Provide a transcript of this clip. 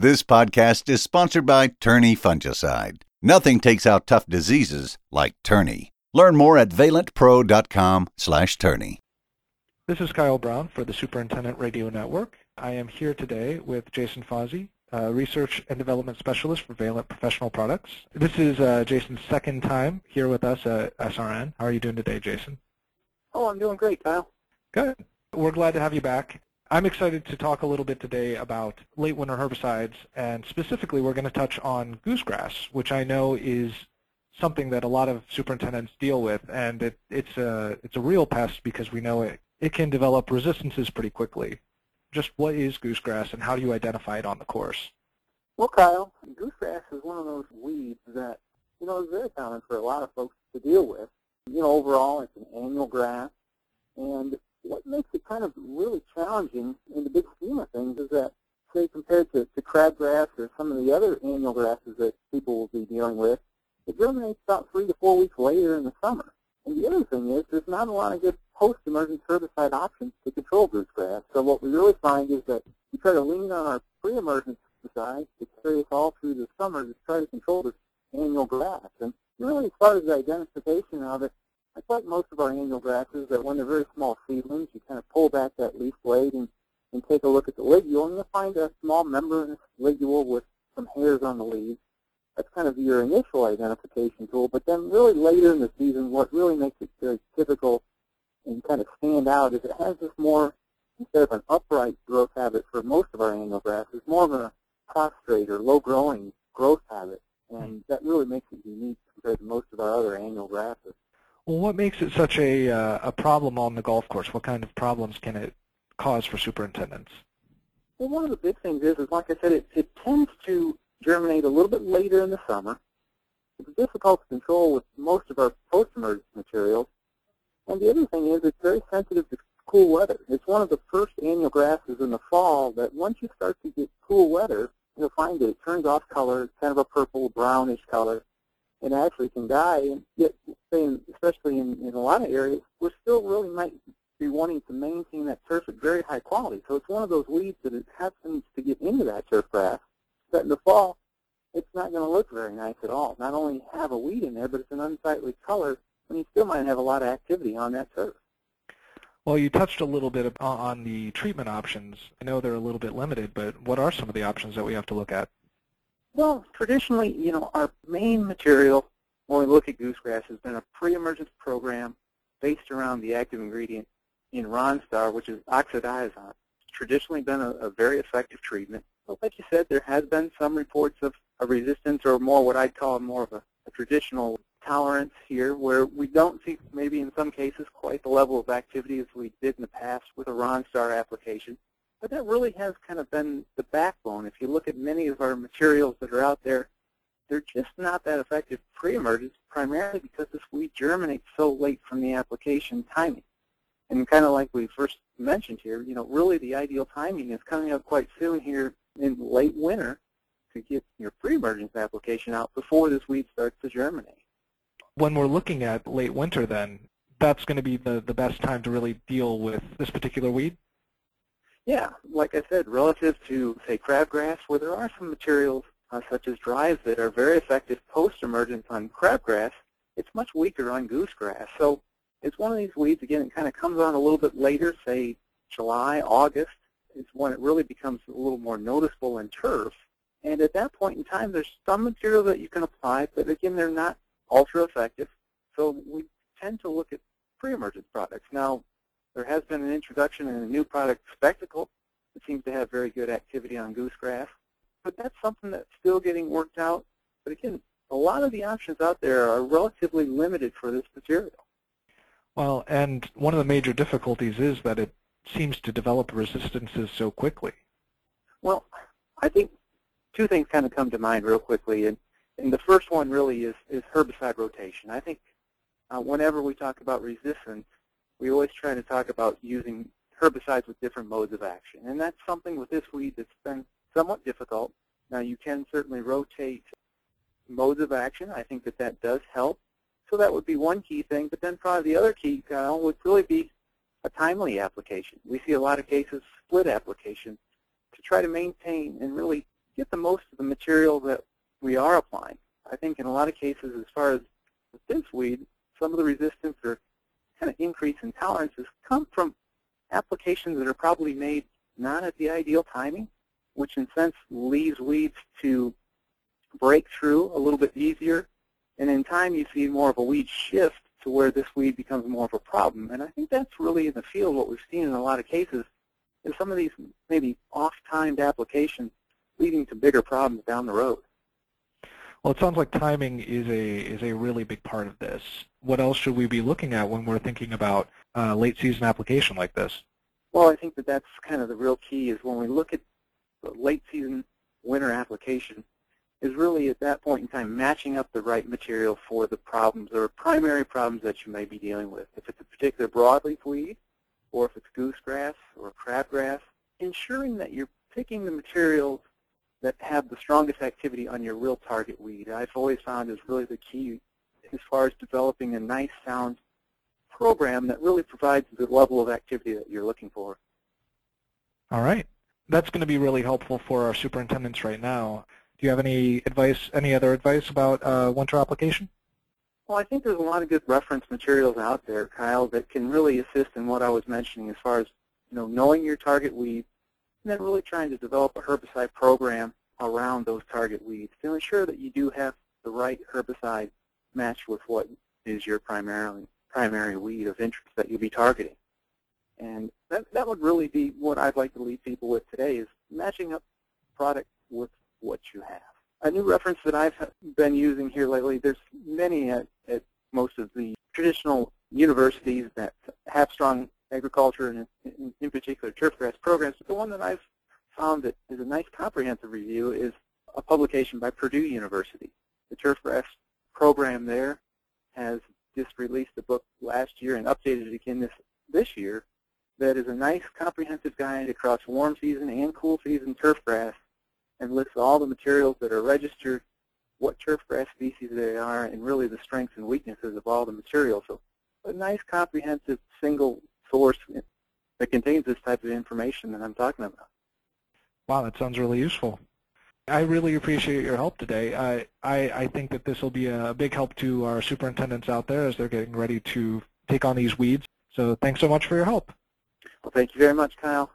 This podcast is sponsored by Tourney Fungicide. Nothing takes out tough diseases like Tourney. Learn more at valentpro.com slash tourney. This is Kyle Brown for the Superintendent Radio Network. I am here today with Jason Fausey, uh, Research and Development Specialist for Valent Professional Products. This is uh, Jason's second time here with us at SRN. How are you doing today, Jason? Oh, I'm doing great, Kyle. Good. We're glad to have you back. I'm excited to talk a little bit today about late winter herbicides, and specifically we're going to touch on goosegrass, which I know is something that a lot of superintendents deal with, and it, it's, a, it's a real pest because we know it, it can develop resistances pretty quickly. Just what is goosegrass and how do you identify it on the course? Well, Kyle, goosegrass is one of those weeds that, you know, is very common for a lot of folks to deal with. You know, overall, it's an annual grass, and what makes it kind of really challenging in the big scheme of things is that, say, compared to, to crabgrass or some of the other annual grasses that people will be dealing with, it germinates about three to four weeks later in the summer. And the other thing is there's not a lot of good post-emergent herbicide options to control goosegrass. So what we really find is that we try to lean on our pre-emergent herbicides to carry us all through the summer to try to control this annual grass. And really, as far as the identification of it, it's like most of our annual grasses that when they're very small seedlings, you kind of pull back that leaf blade and, and take a look at the ligule, and you'll find a small membranous ligule with some hairs on the leaves. That's kind of your initial identification tool, but then really later in the season, what really makes it very typical and kind of stand out is it has this more, instead of an upright growth habit for most of our annual grasses, more of a prostrate or low-growing growth habit, hmm. and that really makes it unique compared to most of our other annual grasses. Well, what makes it such a, uh, a problem on the golf course? What kind of problems can it cause for superintendents? Well, one of the big things is, is like I said, it, it tends to germinate a little bit later in the summer. It's difficult to control with most of our post-emergence materials. And the other thing is it's very sensitive to cool weather. It's one of the first annual grasses in the fall that once you start to get cool weather, you'll find that it turns off color, kind of a purple, brownish color, and actually can die. And yet, especially in, in a lot of areas, we're still really might be wanting to maintain that turf at very high quality. So it's one of those weeds that it happens to get into that turf grass that in the fall, it's not going to look very nice at all. Not only have a weed in there, but it's an unsightly color, and you still might have a lot of activity on that turf. Well, you touched a little bit on the treatment options. I know they're a little bit limited, but what are some of the options that we have to look at? Well, traditionally, you know, our main material when we look at goosegrass has been a pre-emergence program based around the active ingredient in Ronstar, which is oxadiazon. It's traditionally been a, a very effective treatment. But like you said, there has been some reports of a resistance or more what I'd call more of a, a traditional tolerance here where we don't see maybe in some cases quite the level of activity as we did in the past with a Ronstar application. But that really has kind of been the backbone. If you look at many of our materials that are out there, they're just not that effective pre-emergence, primarily because this weed germinates so late from the application timing. And kind of like we first mentioned here, you know, really the ideal timing is coming up quite soon here in late winter to get your pre-emergence application out before this weed starts to germinate. When we're looking at late winter then, that's going to be the, the best time to really deal with this particular weed? Yeah, like I said, relative to, say, crabgrass, where there are some materials uh, such as drives that are very effective post-emergence on crabgrass, it's much weaker on goosegrass. So it's one of these weeds, again, it kind of comes on a little bit later, say July, August, is when it really becomes a little more noticeable in turf. And at that point in time, there's some material that you can apply, but again, they're not ultra effective. So we tend to look at pre-emergence products. Now, there has been an introduction in a new product, Specticle, that seems to have very good activity on goosegrass. But that's something that's still getting worked out. But again, a lot of the options out there are relatively limited for this material. Well, and one of the major difficulties is that it seems to develop resistances so quickly. Well, I think two things kind of come to mind real quickly. And, and the first one really is, is herbicide rotation. I think uh, whenever we talk about resistance, we always try to talk about using herbicides with different modes of action. And that's something with this weed that's been somewhat difficult. Now you can certainly rotate modes of action. I think that that does help. So that would be one key thing. But then probably the other key uh, would really be a timely application. We see a lot of cases split application to try to maintain and really get the most of the material that we are applying. I think in a lot of cases, as far as this weed, some of the resistance or kind of increase in tolerances come from applications that are probably made not at the ideal timing, which in sense leaves weeds to break through a little bit easier. And in time, you see more of a weed shift to where this weed becomes more of a problem. And I think that's really in the field what we've seen in a lot of cases is some of these maybe off-timed applications leading to bigger problems down the road. Well, it sounds like timing is a is a really big part of this. What else should we be looking at when we're thinking about uh, late season application like this? Well, I think that that's kind of the real key is when we look at the late season winter application is really at that point in time matching up the right material for the problems or primary problems that you may be dealing with. If it's a particular broadleaf weed or if it's goosegrass or crabgrass, ensuring that you're picking the materials that have the strongest activity on your real target weed. I've always found is really the key as far as developing a nice sound program that really provides the level of activity that you're looking for. All right. That's going to be really helpful for our superintendents right now. Do you have any advice, any other advice about uh, winter application? Well, I think there's a lot of good reference materials out there, Kyle, that can really assist in what I was mentioning as far as you know knowing your target weeds and then really trying to develop a herbicide program around those target weeds to ensure that you do have the right herbicide matched with what is your primarily primary weed of interest that you'll be targeting. And that, that would really be what I'd like to leave people with today is matching up product with what you have. A new reference that I've been using here lately, there's many at, at most of the traditional universities that have strong agriculture and in, in particular turfgrass programs. But the one that I've found that is a nice comprehensive review is a publication by Purdue University. The turfgrass program there has just released a book last year and updated it again this, this year that is a nice comprehensive guide across warm season and cool season turfgrass and lists all the materials that are registered, what turfgrass species they are, and really the strengths and weaknesses of all the materials. So a nice comprehensive single source that contains this type of information that I'm talking about. Wow, that sounds really useful. I really appreciate your help today. I, I, I think that this will be a big help to our superintendents out there as they're getting ready to take on these weeds. So thanks so much for your help. Well, thank you very much, Kyle.